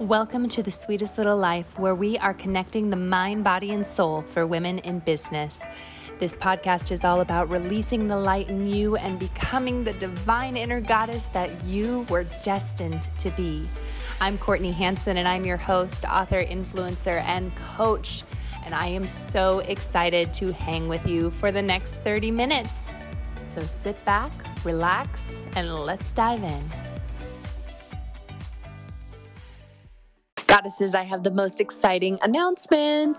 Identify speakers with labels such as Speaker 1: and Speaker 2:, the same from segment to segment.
Speaker 1: Welcome to the sweetest little life where we are connecting the mind, body, and soul for women in business. This podcast is all about releasing the light in you and becoming the divine inner goddess that you were destined to be. I'm Courtney Hanson, and I'm your host, author, influencer, and coach. And I am so excited to hang with you for the next 30 minutes. So sit back, relax, and let's dive in. Goddesses, I have the most exciting announcement.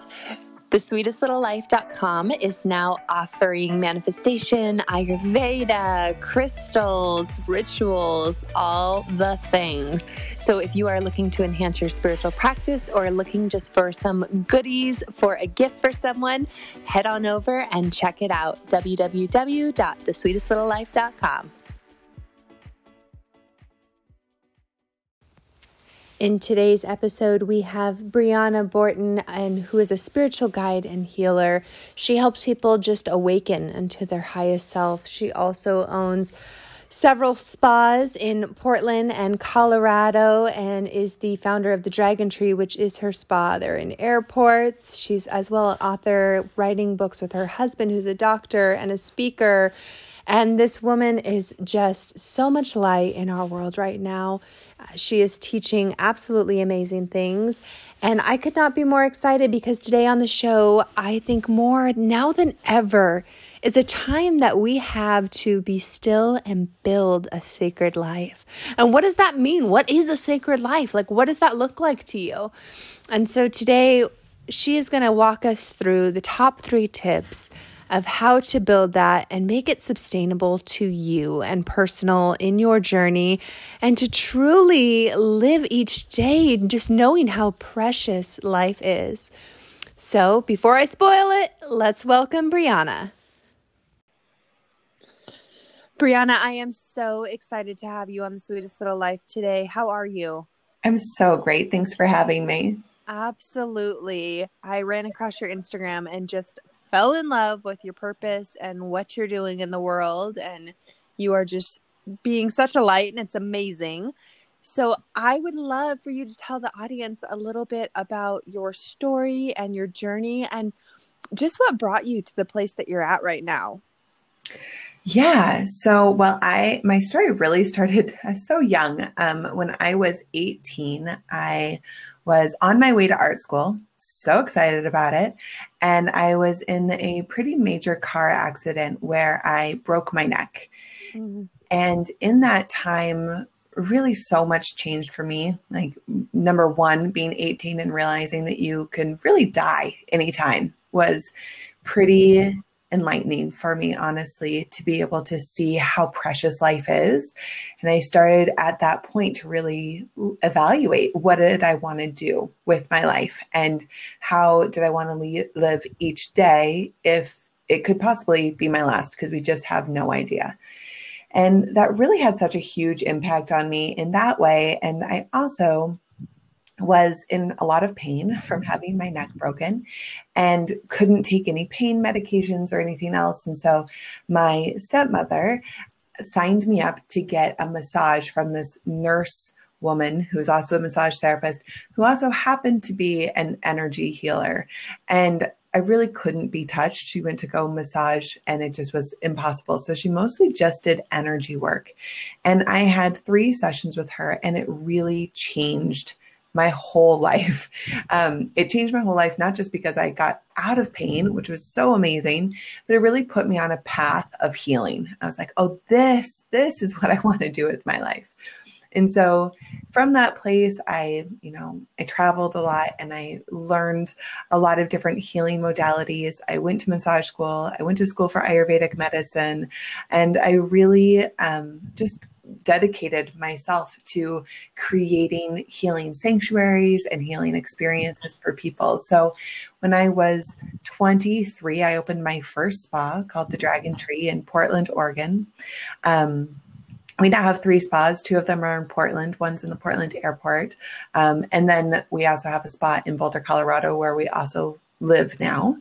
Speaker 1: The TheSweetestLittleLife.com is now offering manifestation, Ayurveda, crystals, rituals, all the things. So if you are looking to enhance your spiritual practice or looking just for some goodies for a gift for someone, head on over and check it out www.thesweetestlittlelife.com. In today's episode, we have Briana Borten, and who is a spiritual guide and healer. She helps people just awaken into their highest self. She also owns several spas in Portland and Colorado and is the founder of the Dragon Tree, which is her spa. They're in airports. She's as well an author, writing books with her husband, who's a doctor and a speaker. And this woman is just so much light in our world right now. She is teaching absolutely amazing things. And I could not be more excited because today on the show, I think more now than ever is a time that we have to be still and build a sacred life. And what does that mean? What is a sacred life? Like, what does that look like to you? And so today, she is going to walk us through the top three tips of how to build that and make it sustainable to you and personal in your journey and to truly live each day just knowing how precious life is. So, before I spoil it, let's welcome Briana. Briana, I am so excited to have you on the Sweetest Little Life today. How are you?
Speaker 2: I'm so great. Thanks for having me.
Speaker 1: Absolutely. I ran across your Instagram and just fell in love with your purpose and what you're doing in the world and you are just being such a light and it's amazing. So I would love for you to tell the audience a little bit about your story and your journey and just what brought you to the place that you're at right now.
Speaker 2: Yeah. So, well, I my story really started so young. Um, when I was 18, I was on my way to art school, so excited about it, and I was in a pretty major car accident where I broke my neck. Mm-hmm. And in that time, really so much changed for me. Like number one, being 18 and realizing that you can really die anytime was pretty enlightening for me, honestly, to be able to see how precious life is. And I started at that point to really evaluate what did I want to do with my life and how did I want to live each day if it could possibly be my last because we just have no idea. And that really had such a huge impact on me in that way. And I also was in a lot of pain mm-hmm. from having my neck broken and couldn't take any pain medications or anything else. And so my stepmother signed me up to get a massage from this nurse woman who's also a massage therapist who also happened to be an energy healer. And I really couldn't be touched. She went to go massage and it just was impossible. So she mostly just did energy work. And I had three sessions with her and it really changed my whole life. Um, it changed my whole life, not just because I got out of pain, which was so amazing, but it really put me on a path of healing. I was like, oh, this, this is what I want to do with my life. And so from that place, I, you know, I traveled a lot and I learned a lot of different healing modalities. I went to massage school, I went to school for Ayurvedic medicine, and I really um, just dedicated myself to creating healing sanctuaries and healing experiences for people. So when I was 23, I opened my first spa called the Dragon Tree in Portland, Oregon. Um, we now have three spas. Two of them are in Portland. One's in the Portland airport. Um, and then we also have a spot in Boulder, Colorado, where we also live now.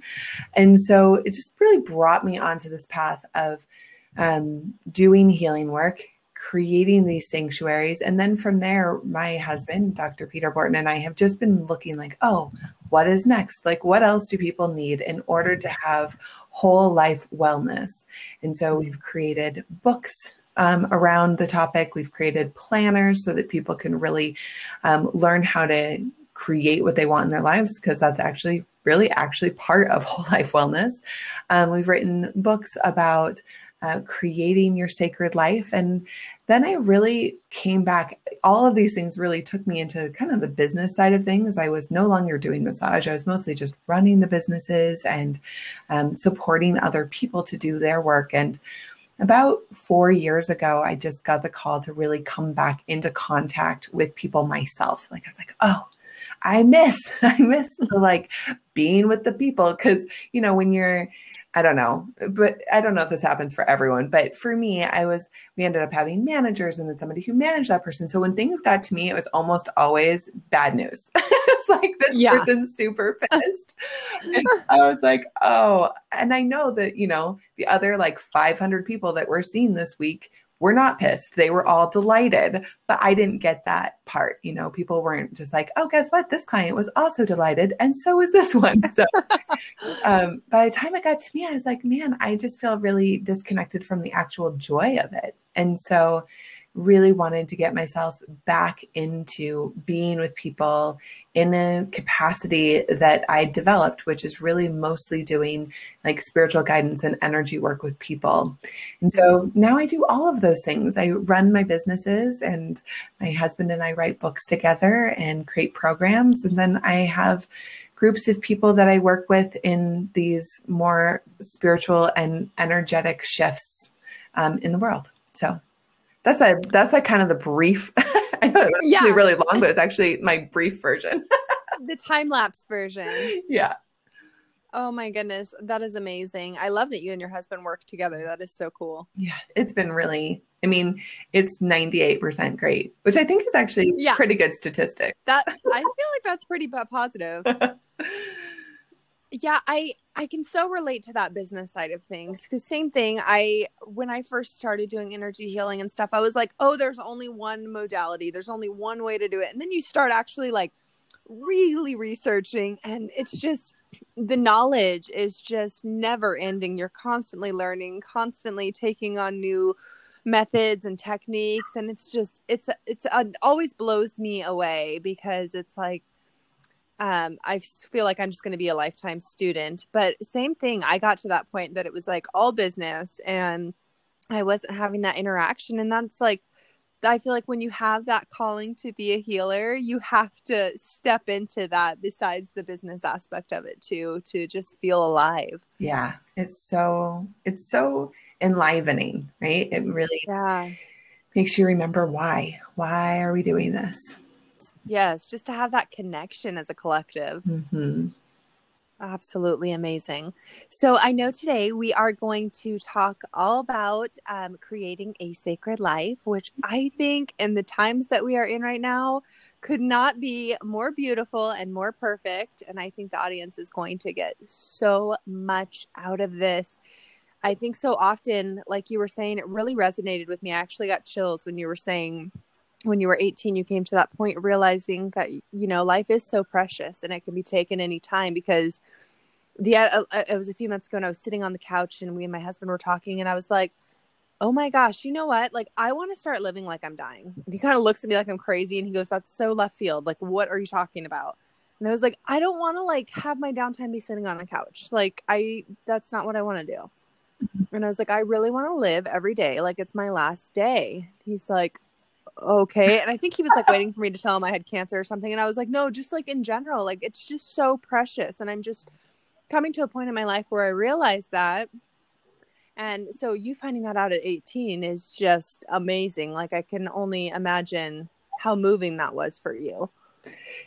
Speaker 2: And so it just really brought me onto this path of um, doing healing work, creating these sanctuaries. And then from there, my husband, Dr. Peter Borten, and I have just been looking like, oh, what is next? Like, what else do people need in order to have whole life wellness? And so we've created books um, around the topic. We've created planners so that people can really um, learn how to create what they want in their lives because that's actually really actually part of whole life wellness. Um, we've written books about uh, creating your sacred life. And then I really came back. All of these things really took me into kind of the business side of things. I was no longer doing massage, I was mostly just running the businesses and um, supporting other people to do their work. And about four years ago, I just got the call to really come back into contact with people myself. Like, I was like, oh, I miss, I miss the like being with the people. Cause, you know, when you're, I don't know, but I don't know if this happens for everyone. But for me, I was, we ended up having managers and then somebody who managed that person. So when things got to me, it was almost always bad news. it's like this yeah. person's super pissed. and I was like, oh, and I know that, you know, the other like 500 people that we're seeing this week were not pissed. They were all delighted, but I didn't get that part. You know, people weren't just like, oh, guess what? This client was also delighted. And so is this one. So um, by the time it got to me, I was like, man, I just feel really disconnected from the actual joy of it. And so really wanted to get myself back into being with people in a capacity that I developed, which is really mostly doing like spiritual guidance and energy work with people. And so now I do all of those things. I run my businesses, and my husband and I write books together and create programs. And then I have groups of people that I work with in these more spiritual and energetic shifts um, in the world. So that's a that's like kind of the brief. I know it was yeah. really long, but it's actually my brief version.
Speaker 1: the time lapse version.
Speaker 2: Yeah.
Speaker 1: Oh my goodness, that is amazing. I love that you and your husband work together. That is so cool.
Speaker 2: Yeah, it's been really I mean, it's 98% great, which I think is actually yeah. pretty good statistic.
Speaker 1: That I feel like that's pretty positive. yeah i i can so relate to that business side of things because same thing i when i first started doing energy healing and stuff i was like oh there's only one modality there's only one way to do it and then you start actually like really researching and it's just the knowledge is just never ending you're constantly learning constantly taking on new methods and techniques and it's just it's it's uh, always blows me away because it's like um, I feel like I'm just going to be a lifetime student. But same thing, I got to that point that it was like all business and I wasn't having that interaction. And that's like, I feel like when you have that calling to be a healer, you have to step into that besides the business aspect of it too, to just feel alive.
Speaker 2: Yeah. It's so, it's so enlivening, right? It really yeah. makes you remember why. Why are we doing this?
Speaker 1: Yes, just to have that connection as a collective. Mm-hmm. Absolutely amazing. So, I know today we are going to talk all about um, creating a sacred life, which I think in the times that we are in right now could not be more beautiful and more perfect. And I think the audience is going to get so much out of this. I think so often, like you were saying, it really resonated with me. I actually got chills when you were saying when you were 18 you came to that point realizing that you know life is so precious and it can be taken any time because the uh, uh, it was a few months ago and I was sitting on the couch and we and my husband were talking and I was like oh my gosh you know what? Like I want to start living like I'm dying. And he kind of looks at me like I'm crazy and he goes that's so left field. Like what are you talking about? And I was like I don't want to like have my downtime be sitting on a couch. Like I that's not what I want to do and I was like I really want to live every day. Like it's my last day. He's like okay. And I think he was like waiting for me to tell him I had cancer or something. And I was like, no, just like in general, like it's just so precious. And I'm just coming to a point in my life where I realize that. And so you finding that out at 18 is just amazing. Like I can only imagine how moving that was for you.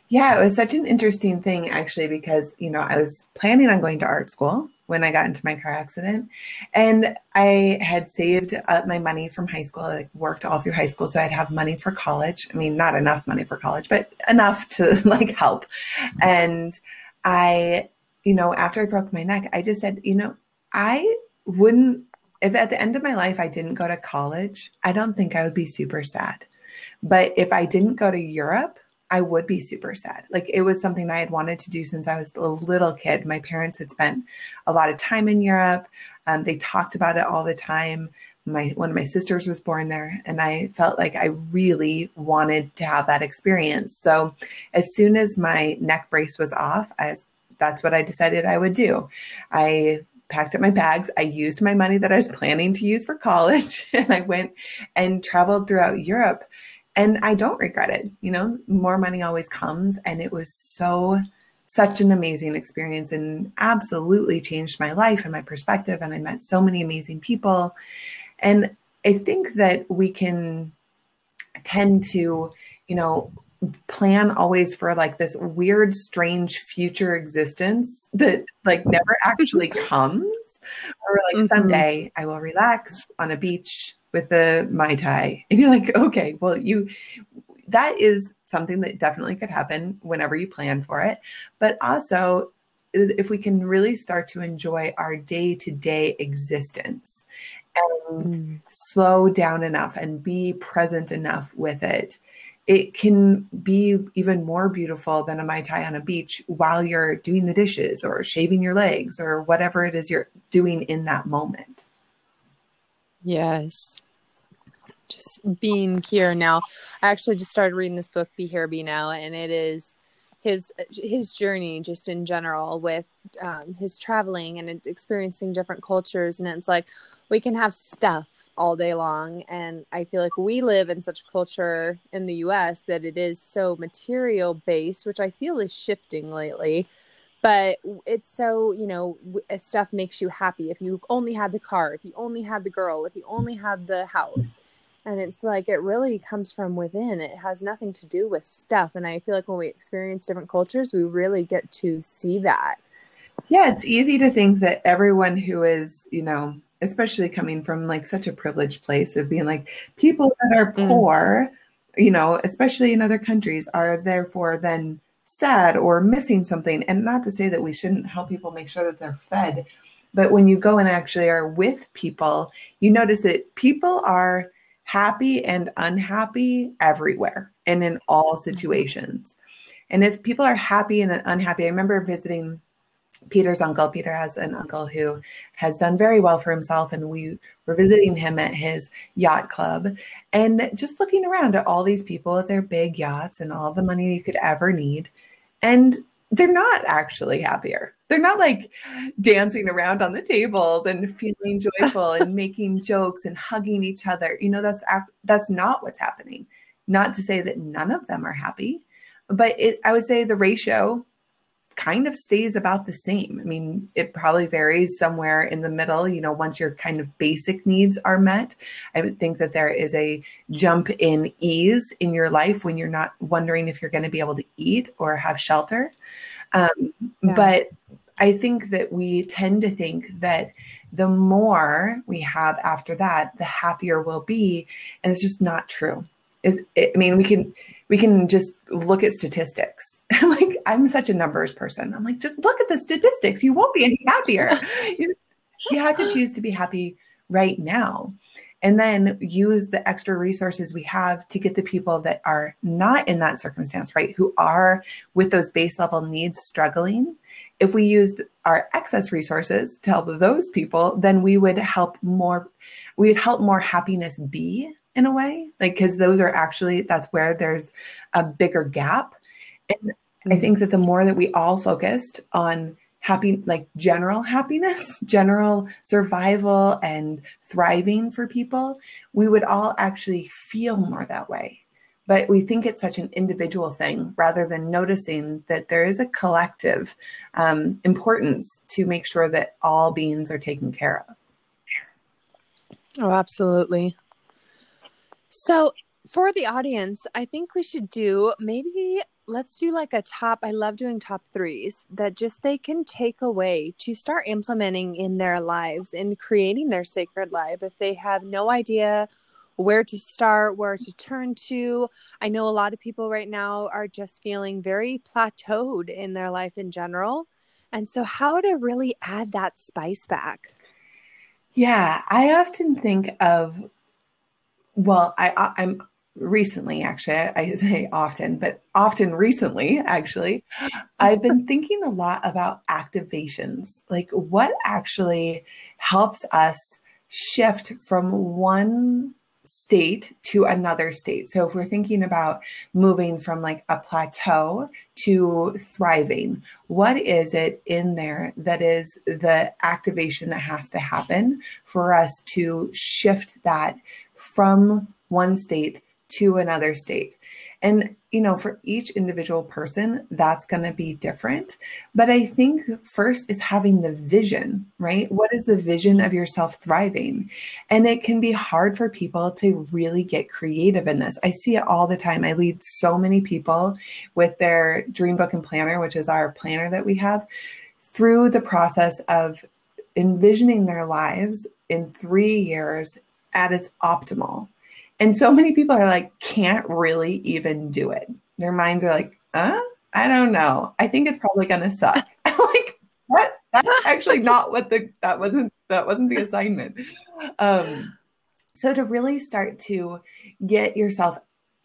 Speaker 2: Yeah, it was such an interesting thing actually because, you know, I was planning on going to art school when I got into my car accident. And I had saved up my money from high school. I like, worked all through high school. So I'd have money for college. I mean, not enough money for college, but enough to like help. Mm-hmm. And I, you know, after I broke my neck, I just said, you know, I wouldn't if at the end of my life I didn't go to college, I don't think I would be super sad. But if I didn't go to Europe, I would be super sad. Like it was something I had wanted to do since I was a little kid. My parents had spent a lot of time in Europe. Um, they talked about it all the time. My one of my sisters was born there, and I felt like I really wanted to have that experience. So as soon as my neck brace was off, that's what I decided I would do. I packed up my bags. I used my money that I was planning to use for college, and I went and traveled throughout Europe and I don't regret it. You know, more money always comes. And it was so, such an amazing experience and absolutely changed my life and my perspective. And I met so many amazing people. And I think that we can tend to, you know, plan always for like this weird strange future existence that like never actually comes or like mm-hmm. someday i will relax on a beach with the Mai Tai. And you're like, okay, well, you, that is something that definitely could happen whenever you plan for it. But also, if we can really start to enjoy our day to day existence and mm. slow down enough and be present enough with it, it can be even more beautiful than a Mai Tai on a beach while you're doing the dishes or shaving your legs or whatever it is you're doing in that moment.
Speaker 1: Yes. Just being here now. I actually just started reading this book, Be Here, Be Now, and it is his his journey just in general with um, his traveling and experiencing different cultures and it's like we can have stuff all day long and i feel like we live in such a culture in the us that it is so material based which i feel is shifting lately but it's so you know stuff makes you happy if you only had the car if you only had the girl if you only had the house and it's like it really comes from within it has nothing to do with stuff and i feel like when we experience different cultures we really get to see that
Speaker 2: yeah it's easy to think that everyone who is you know especially coming from like such a privileged place of being like people that are mm. poor mm. you know especially in other countries are therefore then sad or missing something. And not to say that we shouldn't help people make sure that they're fed, but when you go and actually are with people, you notice that people are happy and unhappy everywhere and in all situations. And if people are happy and unhappy, I remember visiting Peter's uncle. Peter has an uncle who has done very well for himself, and we were visiting him at his yacht club and just looking around at all these people with their big yachts and all the money you could ever need. And they're not actually happier. They're not like dancing around on the tables and feeling joyful and making jokes and hugging each other. You know, that's that's not what's happening. Not to say that none of them are happy, but it, I would say the ratio kind of stays about the same. I mean, it probably varies somewhere in the middle, you know, once your kind of basic needs are met. I would think that there is a jump in ease in your life when you're not wondering if you're going to be able to eat or have shelter. Um, yeah. But I think that we tend to think that the more we have after that, the happier we'll be. And it's just not true. Is I mean, we can we can just look at statistics. like I'm such a numbers person. I'm like, just look at the statistics. You won't be any happier. you, you have to choose to be happy right now. And then use the extra resources we have to get the people that are not in that circumstance, right? Who are with those base level needs struggling. If we used our excess resources to help those people, then we would help more, we would help more happiness be in a way, like, because those are actually, that's where there's a bigger gap. And I mm-hmm. think that the more that we all focused on happy, like general happiness, general survival and thriving for people, we would all actually feel more that way. But we think it's such an individual thing rather than noticing that there is a collective um, importance to make sure that all beings are taken care of.
Speaker 1: Oh, absolutely. So, for the audience, I think we should do maybe let's do like a top. I love doing top threes that just they can take away to start implementing in their lives and creating their sacred life if they have no idea where to start, where to turn to. I know a lot of people right now are just feeling very plateaued in their life in general. And so, how to really add that spice back?
Speaker 2: Yeah, I often think of, well, I, I'm recently actually i say often but often recently actually i've been thinking a lot about activations like what actually helps us shift from one state to another state. So if we're thinking about moving from like a plateau to thriving, what is it in there that is the activation that has to happen for us to shift that from one state to another state? And, you know, for each individual person, that's going to be different. But I think first is having the vision, right? What is the vision of yourself thriving? And it can be hard for people to really get creative in this. I see it all the time. I lead so many people with their dream book and planner, which is our planner that we have, through the process of envisioning their lives in three years at its optimal and so many people are like, can't really even do it. Their minds are like, uh, I don't know. I think it's probably gonna suck. I'm like, what? That's actually not what the that wasn't that wasn't the assignment. Um, so to really start to get yourself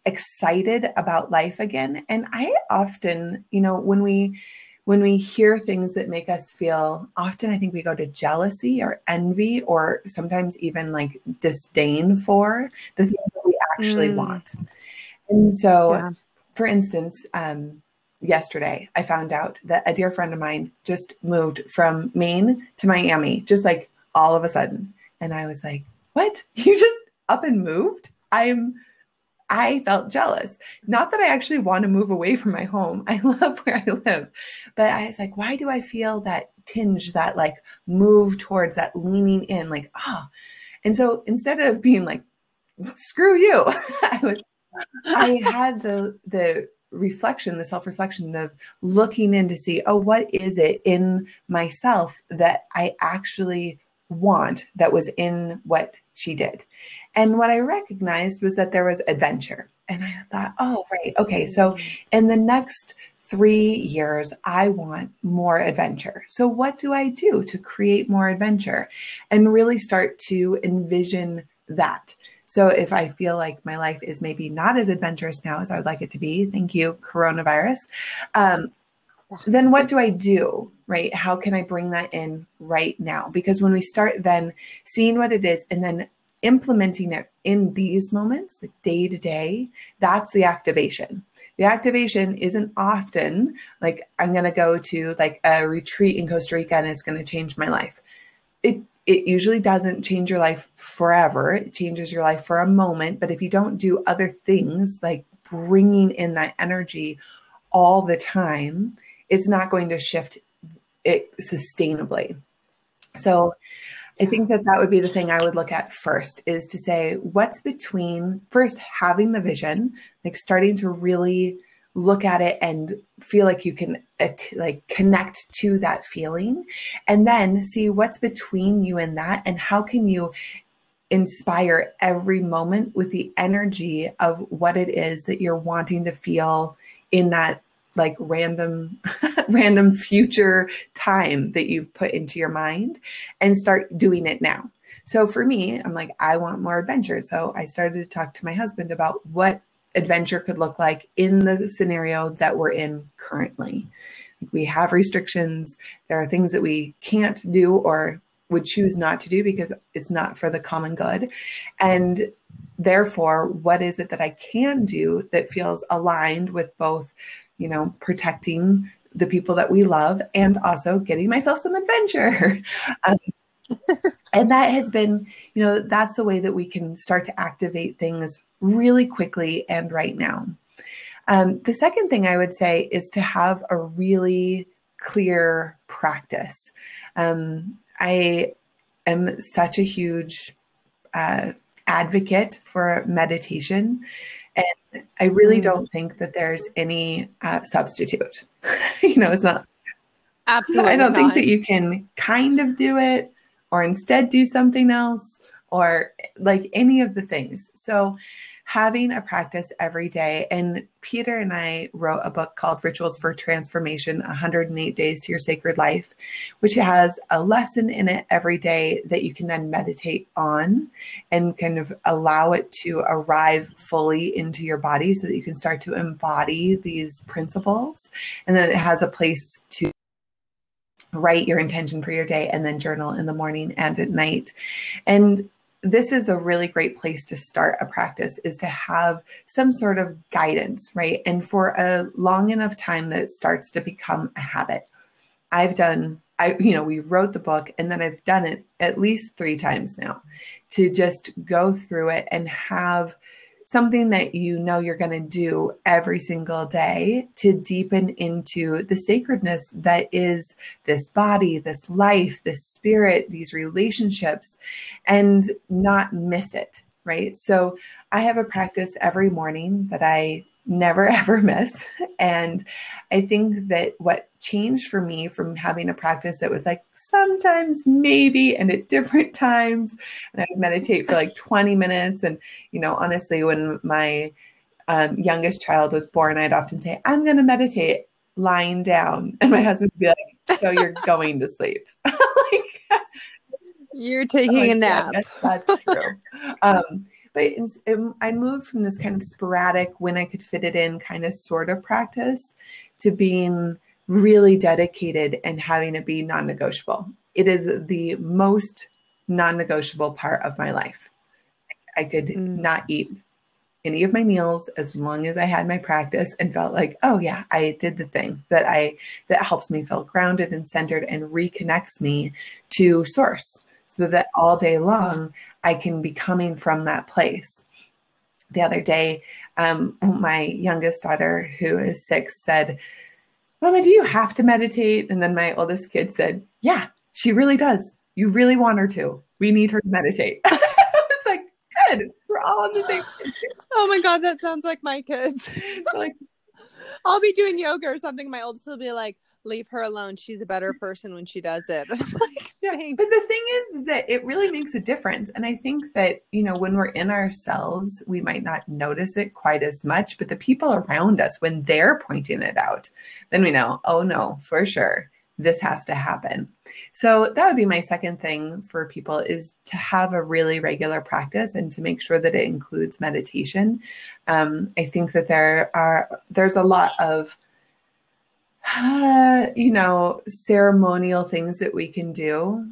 Speaker 2: excited about life again, and I often, you know, when we when we hear things that make us feel often i think we go to jealousy or envy or sometimes even like disdain for the things that we actually mm. want and so yeah. for instance um, yesterday i found out that a dear friend of mine just moved from maine to miami just like all of a sudden and i was like what you just up and moved i'm I felt jealous. Not that I actually want to move away from my home. I love where I live. But I was like, why do I feel that tinge, that like move towards that leaning in, like, ah. Oh. And so instead of being like, screw you, I was, I had the, the, reflection the self-reflection of looking in to see oh what is it in myself that i actually want that was in what she did. And what I recognized was that there was adventure. And I thought, oh, right. Okay. So in the next three years, I want more adventure. So what do I do to create more adventure and really start to envision that? So if I feel like my life is maybe not as adventurous now as I would like it to be, thank you, coronavirus. Um, then what do I do? Right? How can I bring that in right now? Because when we start then seeing what it is and then implementing it in these moments, the day to day, that's the activation. The activation isn't often like I'm going to go to like a retreat in Costa Rica and it's going to change my life. It it usually doesn't change your life forever. It changes your life for a moment, but if you don't do other things like bringing in that energy all the time, it's not going to shift it sustainably. So I think that that would be the thing I would look at first is to say what's between first having the vision, like starting to really look at it and feel like you can like connect to that feeling and then see what's between you and that and how can you inspire every moment with the energy of what it is that you're wanting to feel in that like random random future time that you've put into your mind and start doing it now. So for me, I'm like I want more adventure. So I started to talk to my husband about what adventure could look like in the scenario that we're in currently. We have restrictions. There are things that we can't do or would choose not to do because it's not for the common good. And therefore, what is it that I can do that feels aligned with both you know, protecting the people that we love and also getting myself some adventure. um, and that has been, you know, that's the way that we can start to activate things really quickly and right now. Um, the second thing I would say is to have a really clear practice. Um, I am such a huge uh, advocate for meditation I really mm. don't think that there's any uh, substitute. you know, it's not.
Speaker 1: Absolutely.
Speaker 2: I don't
Speaker 1: not.
Speaker 2: think that you can kind of do it or instead do something else or like any of the things. So having a practice every day. And Peter and I wrote a book called Rituals for Transformation 108 Days to Your Sacred Life, which has a lesson in it every day that you can then meditate on and kind of allow it to arrive fully into your body so that you can start to embody these principles. And then it has a place to write your intention for your day and then journal in the morning and at night. And this is a really great place to start a practice is to have some sort of guidance, right? And for a long enough time that it starts to become a habit. I've done I you know, we wrote the book and then I've done it at least 3 times now to just go through it and have something that you know you're going to do every single day to deepen into the sacredness that is this body, this life, this spirit, these relationships, and not miss it. Right. So I have a practice every morning that I never ever miss. And I think that what changed for me from having a practice that was like sometimes maybe and at different times, and I would meditate for like 20 minutes. And, you know, honestly, when my um, youngest child was born, I'd often say, I'm going to meditate lying down. And my husband would be like, So you're going to sleep. like,
Speaker 1: you're taking like, a nap.
Speaker 2: Yeah, that's true. Um, but I moved from this kind of sporadic, when I could fit it in kind of sort of practice to being really dedicated and having it be non negotiable. It is the most non negotiable part of my life. I could mm. not eat any of my meals as long as I had my practice and felt like, oh yeah, I did the thing that I that helps me feel grounded and centered and reconnects me to source so that all day long I can be coming from that place. The other day, um, my youngest daughter, who is six, said, Mama, do you have to meditate? And then my oldest kid said, Yeah, she really does. You really want her to. We need her to meditate. I was like, Good. We're all on the same
Speaker 1: page. Oh my God, that sounds like my kids. like, I'll be doing yoga or something. My oldest will be like, leave her alone. She's a better person when she does it.
Speaker 2: but the thing is that it really makes a difference. And I think that, you know, when we're in ourselves, we might not notice it quite as much, but the people around us, when they're pointing it out, then we know, oh no, for sure, this has to happen. So that would be my second thing for people is to have a really regular practice and to make sure that it includes meditation. Um, I think that there are, there's a lot of, uh, you know, ceremonial things that we can do.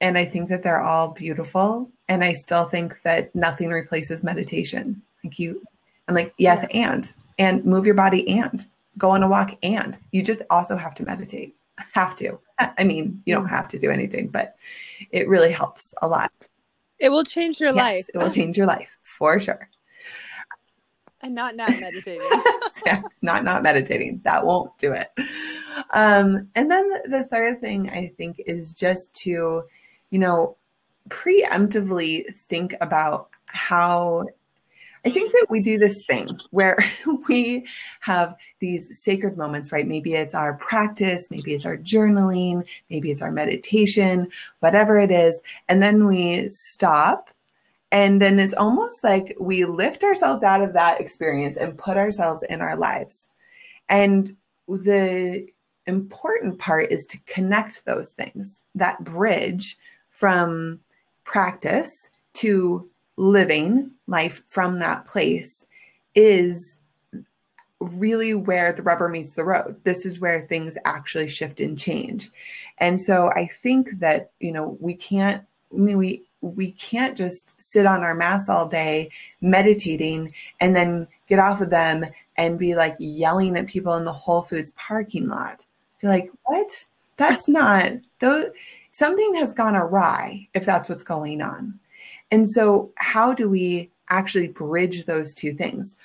Speaker 2: And I think that they're all beautiful. And I still think that nothing replaces meditation. Like you, I'm like, yes, and, and move your body and go on a walk and you just also have to meditate. Have to. I mean, you don't have to do anything, but it really helps a lot.
Speaker 1: It will change your yes, life.
Speaker 2: It will change your life for sure.
Speaker 1: And not not meditating.
Speaker 2: not not meditating. That won't do it. Um, and then the third thing I think is just to, you know, preemptively think about how I think that we do this thing where we have these sacred moments, right? Maybe it's our practice, maybe it's our journaling, maybe it's our meditation, whatever it is. And then we stop and then it's almost like we lift ourselves out of that experience and put ourselves in our lives. And the important part is to connect those things, that bridge from practice to living life from that place is really where the rubber meets the road. This is where things actually shift and change. And so I think that, you know, we can't, I mean, we, we can't just sit on our mats all day meditating and then get off of them and be like yelling at people in the Whole Foods parking lot. Be like, what? That's not though something has gone awry if that's what's going on. And so how do we actually bridge those two things?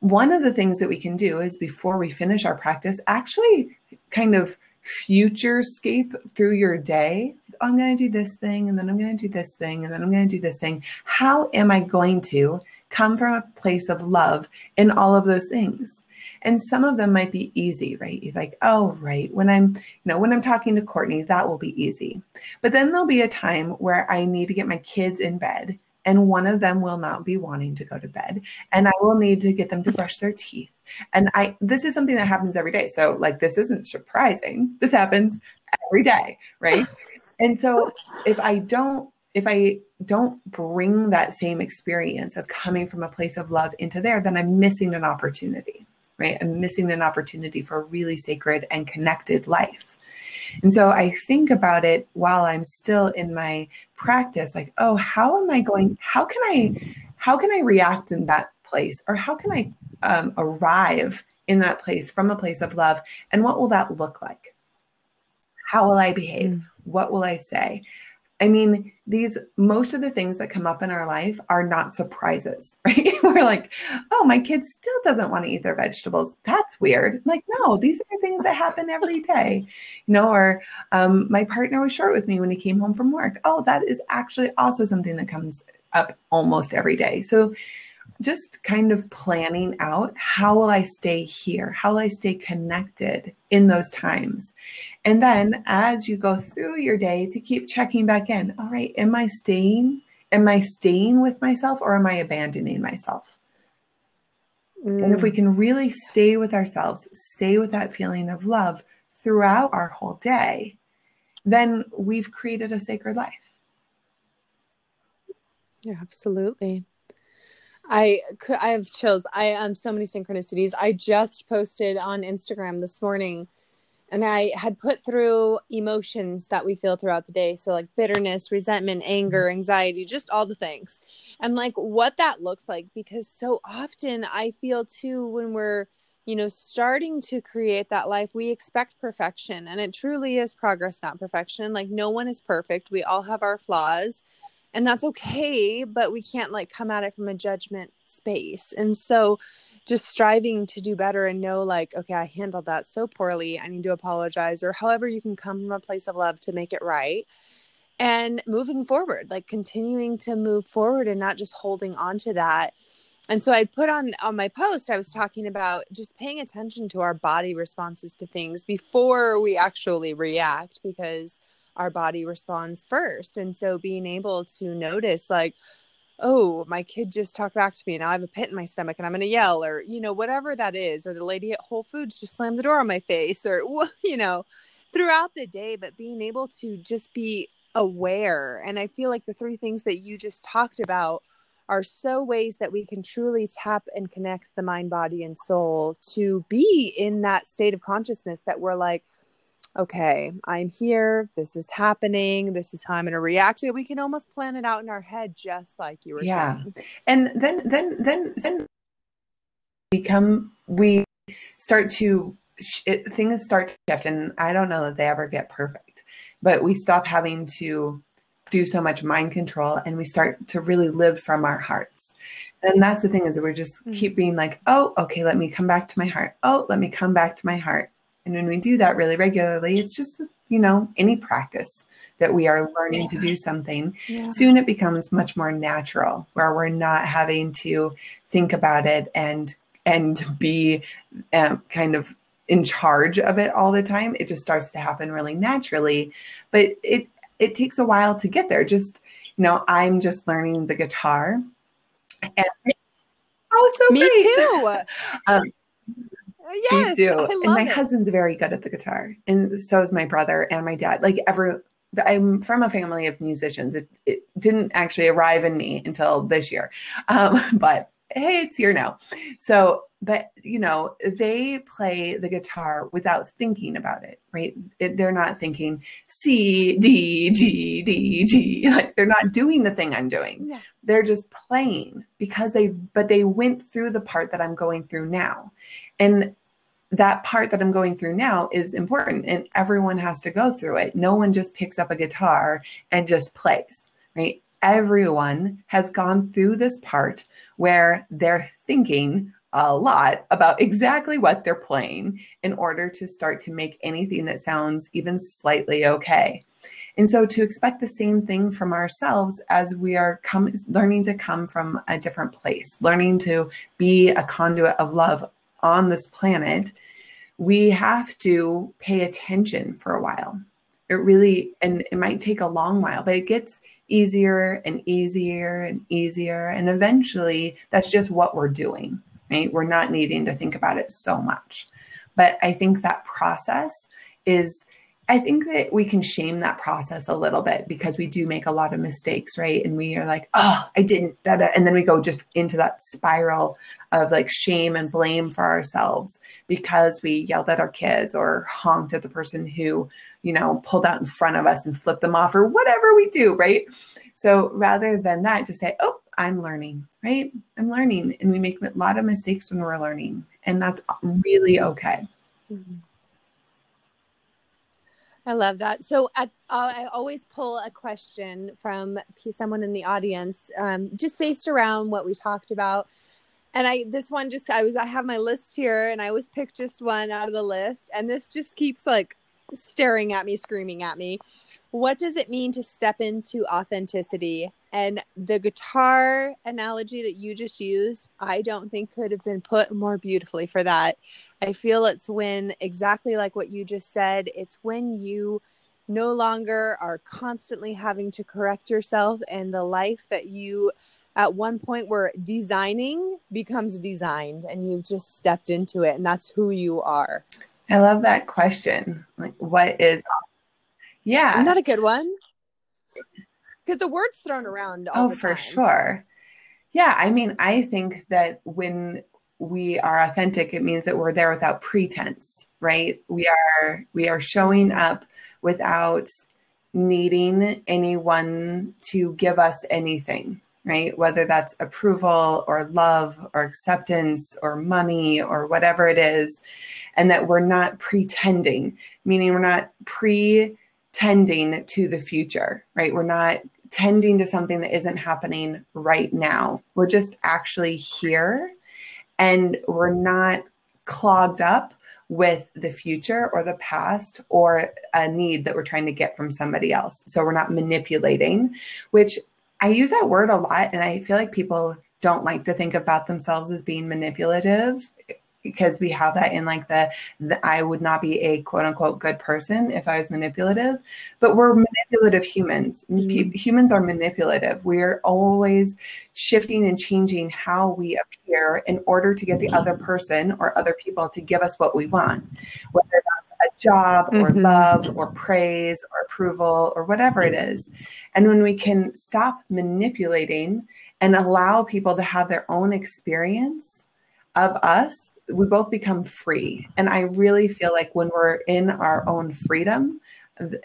Speaker 2: One of the things that we can do is before we finish our practice, actually kind of futurescape through your day. Oh, I'm going to do this thing, and then I'm going to do this thing, and then I'm going to do this thing. How am I going to come from a place of love in all of those things? And some of them might be easy, right? You're like, oh, right. When I'm, you know, when I'm talking to Courtney, that will be easy. But then there'll be a time where I need to get my kids in bed and one of them will not be wanting to go to bed and i will need to get them to mm-hmm. brush their teeth. And i this is something that happens every day. So like this isn't surprising. This happens every day right? And so if i don't if i don't bring that same experience of coming from a place of love into there then i'm missing an opportunity right i'm missing an opportunity for a really sacred and connected life and so I think about it while I'm still in my practice like, oh, how am I going? How can I how can I react in that place or how can I um, arrive in that place from a place of love and what will that look like? How will I behave? Mm. What will I say? I mean, these most of the things that come up in our life are not surprises, right? We're like, oh, my kid still doesn't want to eat their vegetables. That's weird. I'm like, no, these are things that happen every day, you know. Or um, my partner was short with me when he came home from work. Oh, that is actually also something that comes up almost every day. So just kind of planning out how will I stay here? How will I stay connected in those times? And then as you go through your day to keep checking back in, all right, am I staying? Am I staying with myself or am I abandoning myself? Mm. And if we mm. can really stay with ourselves, stay with that feeling of love throughout our whole day, then we've created a sacred life.
Speaker 1: Yeah, absolutely. I could I have chills. I um so many synchronicities. I just posted on Instagram this morning and I had put through emotions that we feel throughout the day. So like bitterness, resentment, anger, mm-hmm. anxiety, just all the things. And like what that looks like because so often I feel too when we're you know starting to create that life we expect perfection and it truly is progress not perfection like no one is perfect we all have our flaws and that's okay but we can't like come at it from a judgment space. And so just striving to do better and know like okay i handled that so poorly i need to apologize or however you can come from a place of love to make it right. And moving forward like continuing to move forward and not just holding on to that. And so i put on on my post i was talking about just paying attention to our body responses to things before we actually react because our body responds first. And so being able to notice, like, oh, my kid just talked back to me and I have a pit in my stomach and I'm going to yell, or, you know, whatever that is, or the lady at Whole Foods just slammed the door on my face, or, you know, throughout the day, but being able to just be aware. And I feel like the three things that you just talked about are so ways that we can truly tap and connect the mind, body, and soul to be in that state of consciousness that we're like, okay, I'm here, this is happening, this is how I'm going to react to it. We can almost plan it out in our head, just like you were yeah. saying.
Speaker 2: And then, then, then, then become, we start to, it, things start to shift. And I don't know that they ever get perfect, but we stop having to do so much mind control and we start to really live from our hearts. And that's the thing is that we just mm-hmm. keep being like, oh, okay, let me come back to my heart. Oh, let me come back to my heart. And when we do that really regularly, it's just, you know, any practice that we are learning yeah. to do something, yeah. soon it becomes much more natural where we're not having to think about it and and be uh, kind of in charge of it all the time. It just starts to happen really naturally, but it it takes a while to get there. Just you know, I'm just learning the guitar. And, oh, so
Speaker 1: Me
Speaker 2: great.
Speaker 1: too. um, Yes,
Speaker 2: do. and my it. husband's very good at the guitar, and so is my brother and my dad. Like ever, I'm from a family of musicians. It, it didn't actually arrive in me until this year, um, but hey, it's here now. So, but you know, they play the guitar without thinking about it, right? It, they're not thinking C, D, G, D, G. Like they're not doing the thing I'm doing. Yeah. They're just playing because they, but they went through the part that I'm going through now. And that part that I'm going through now is important and everyone has to go through it. No one just picks up a guitar and just plays, right? Everyone has gone through this part where they're thinking a lot about exactly what they're playing in order to start to make anything that sounds even slightly okay. And so to expect the same thing from ourselves as we are come, learning to come from a different place, learning to be a conduit of love on this planet, we have to pay attention for a while. It really, and it might take a long while, but it gets easier and easier and easier. And eventually, that's just what we're doing, right? We're not needing to think about it so much. But I think that process is I think that we can shame that process a little bit because we do make a lot of mistakes, right? And we are like, oh, I didn't, da, da. and then we go just into that spiral of like shame and blame for ourselves because we yelled at our kids or honked at the person who, you know, pulled out in front of us and flipped them off or whatever we do, right? So rather than that, just say, oh, I'm learning, right? I'm learning. And we make a lot of mistakes when we're learning, and that's really okay. Mm-hmm.
Speaker 1: I love that. So I, I always pull a question from someone in the audience, um, just based around what we talked about. And I, this one just, I was, I have my list here and I always pick just one out of the list. And this just keeps like staring at me, screaming at me. What does it mean to step into authenticity? And the guitar analogy that you just used, I don't think could have been put more beautifully for that. I feel it's when exactly like what you just said, it's when you no longer are constantly having to correct yourself and the life that you at one point were designing becomes designed and you've just stepped into it and that's who you are.
Speaker 2: I love that question. Like what is Yeah.
Speaker 1: Isn't that a good one? Because the word's thrown around
Speaker 2: Oh, for sure. Yeah, I mean, I think that when we are authentic it means that we're there without pretense right? We are we are showing up without needing anyone to give us anything right? Whether that's approval or love or acceptance or money or whatever it is and that we're not pretending meaning we're not pretending to the future right? We're not tending to something that isn't happening right now. We're just actually here and we're not clogged up with the future or the past or a need that we're trying to get from somebody else. So we're not manipulating, which I use that word a lot. And I feel like people don't like to think about themselves as being manipulative because we have that in like the, the, I would not be a quote unquote good person if I was manipulative, but we're manipulative humans. Mm-hmm. humans are manipulative. We're always shifting and changing how we appear in order to get the other person or other people to give us what we want, whether that's a job or mm-hmm. love or praise or approval or whatever it is. And when we can stop manipulating and allow people to have their own experience of us we both become free. And I really feel like when we're in our own freedom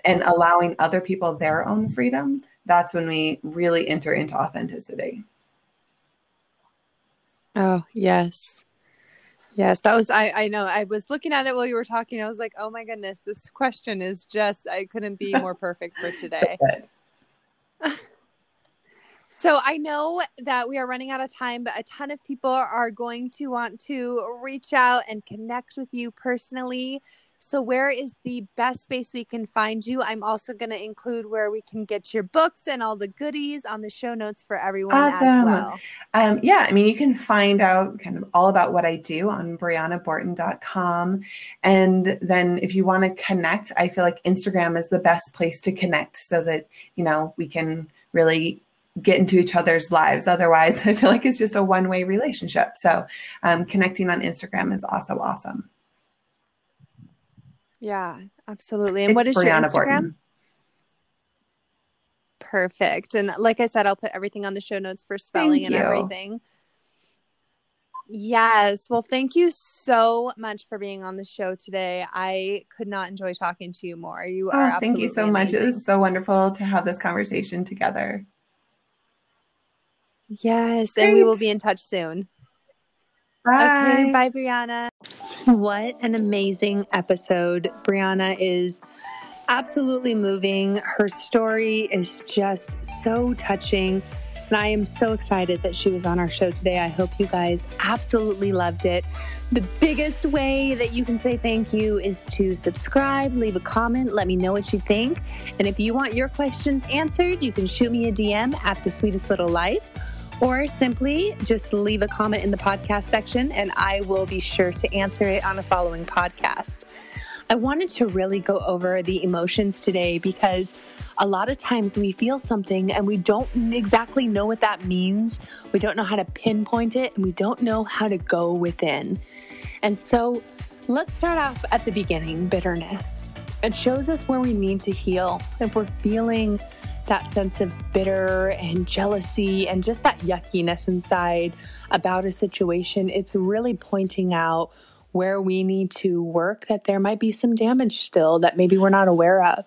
Speaker 2: and allowing other people their own freedom, that's when we really enter into authenticity.
Speaker 1: Oh, yes. Yes, that was I I know. I was looking at it while you were talking. I was like, "Oh my goodness, this question is just I couldn't be more perfect for today." so So I know that we are running out of time, but a ton of people are going to want to reach out and connect with you personally. So, where is the best space we can find you? I'm also going to include where we can get your books and all the goodies on the show notes for everyone awesome. as well.
Speaker 2: Um, yeah, I mean, you can find out kind of all about what I do on brianaborten.com. And then if you want to connect, I feel like Instagram is the best place to connect so that, you know, we can really get into each other's lives. Otherwise, I feel like it's just a one way relationship. So, um, connecting on Instagram is also awesome.
Speaker 1: Yeah, absolutely. And it's what is Briana your Instagram? Borten. Perfect. And like I said, I'll put everything on the show notes for spelling and everything. Yes. Well, thank you so much for being on the show today. I could not enjoy talking to you more. You are oh,
Speaker 2: thank you so amazing. much. It was so wonderful to have this conversation together.
Speaker 1: Yes, Great. and we will be in touch soon.
Speaker 2: Bye.
Speaker 1: Okay, bye, Briana. What an amazing episode. Briana is absolutely moving. Her story is just so touching. And I am so excited that she was on our show today. I hope you guys absolutely loved it. The biggest way that you can say thank you is to subscribe, leave a comment, let me know what you think. And if you want your questions answered, you can shoot me a DM at The Sweetest Little Life or simply just leave a comment in the podcast section and I will be sure to answer it on the following podcast. I wanted to really go over the emotions today because a lot of times we feel something and we don't exactly know what that means. We don't know how to pinpoint it and we don't know how to go within. And so let's start off at the beginning bitterness. It shows us where we need to heal. If we're feeling that sense of bitter and jealousy and just that yuckiness inside about a situation, it's really pointing out where we need to work, that there might be some damage still that maybe we're not aware of.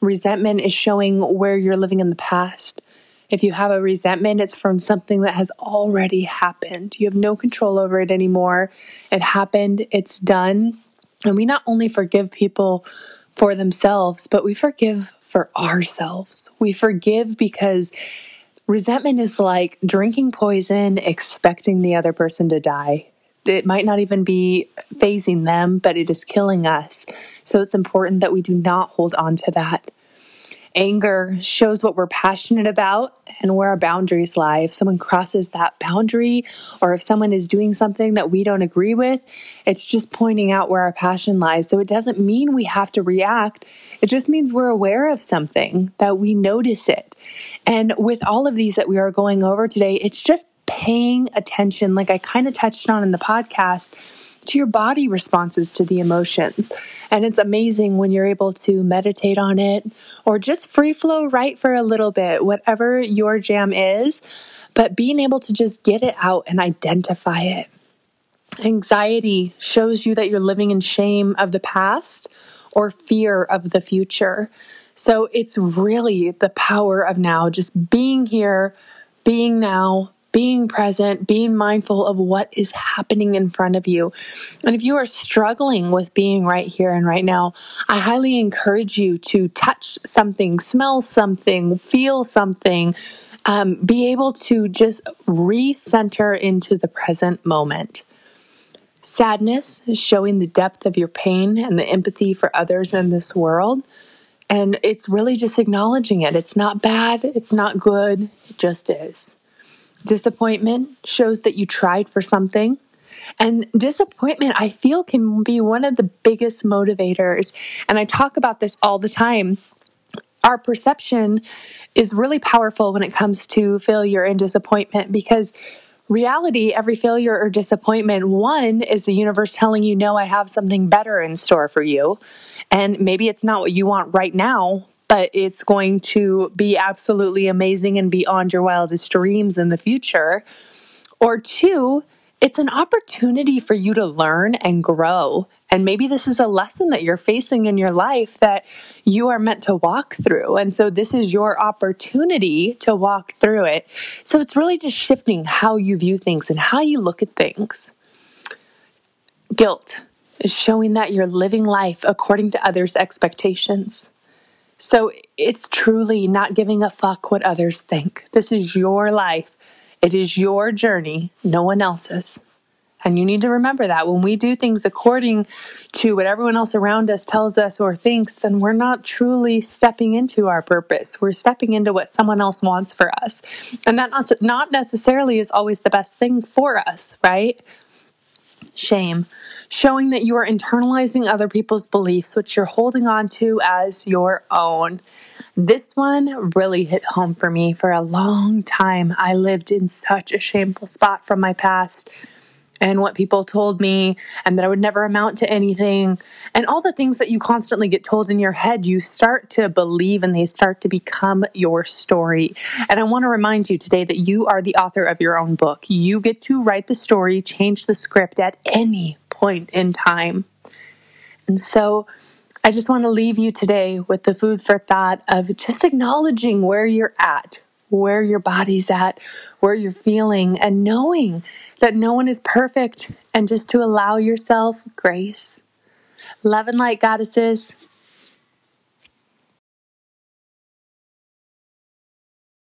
Speaker 1: Resentment is showing where you're living in the past. If you have a resentment, it's from something that has already happened. You have no control over it anymore. It happened, it's done. And we not only forgive people for themselves, but we forgive for ourselves. We forgive because resentment is like drinking poison, expecting the other person to die it might not even be phasing them, but it is killing us. So it's important that we do not hold on to that. Anger shows what we're passionate about and where our boundaries lie. If someone crosses that boundary or if someone is doing something that we don't agree with, it's just pointing out where our passion lies. So it doesn't mean we have to react. It just means we're aware of something, that we notice it. And with all of these that we are going over today, it's just paying attention, like I kind of touched on in the podcast, to your body responses to the emotions. And it's amazing when you're able to meditate on it or just free flow right for a little bit, whatever your jam is, but being able to just get it out and identify it. Anxiety shows you that you're living in shame of the past or fear of the future. So it's really the power of now, just being here, being now, being present, being mindful of what is happening in front of you. And if you are struggling with being right here and right now, I highly encourage you to touch something, smell something, feel something, um, be able to just recenter into the present moment. Sadness is showing the depth of your pain and the empathy for others in this world. And it's really just acknowledging it. It's not bad, it's not good, it just is. Disappointment shows that you tried for something. And disappointment, I feel, can be one of the biggest motivators. And I talk about this all the time. Our perception is really powerful when it comes to failure and disappointment because reality, every failure or disappointment, one is the universe telling you, no, I have something better in store for you. And maybe it's not what you want right now, but it's going to be absolutely amazing and beyond your wildest dreams in the future. Or two, it's an opportunity for you to learn and grow. And maybe this is a lesson that you're facing in your life that you are meant to walk through. And so this is your opportunity to walk through it. So it's really just shifting how you view things and how you look at things. Guilt is showing that you're living life according to others' expectations. So it's truly not giving a fuck what others think. This is your life. It is your journey, no one else's. And you need to remember that when we do things according to what everyone else around us tells us or thinks, then we're not truly stepping into our purpose. We're stepping into what someone else wants for us. And that not necessarily is always the best thing for us, right? Shame showing that you are internalizing other people's beliefs, which you're holding on to as your own. This one really hit home for me for a long time. I lived in such a shameful spot from my past and what people told me, and that I would never amount to anything, and all the things that you constantly get told in your head, you start to believe and they start to become your story. And I want to remind you today that you are the author of your own book. You get to write the story, change the script at any point in time. And so I just want to leave you today with the food for thought of just acknowledging where you're at, where your body's at, where you're feeling, and knowing that no one is perfect and just to allow yourself grace. Love and light, goddesses.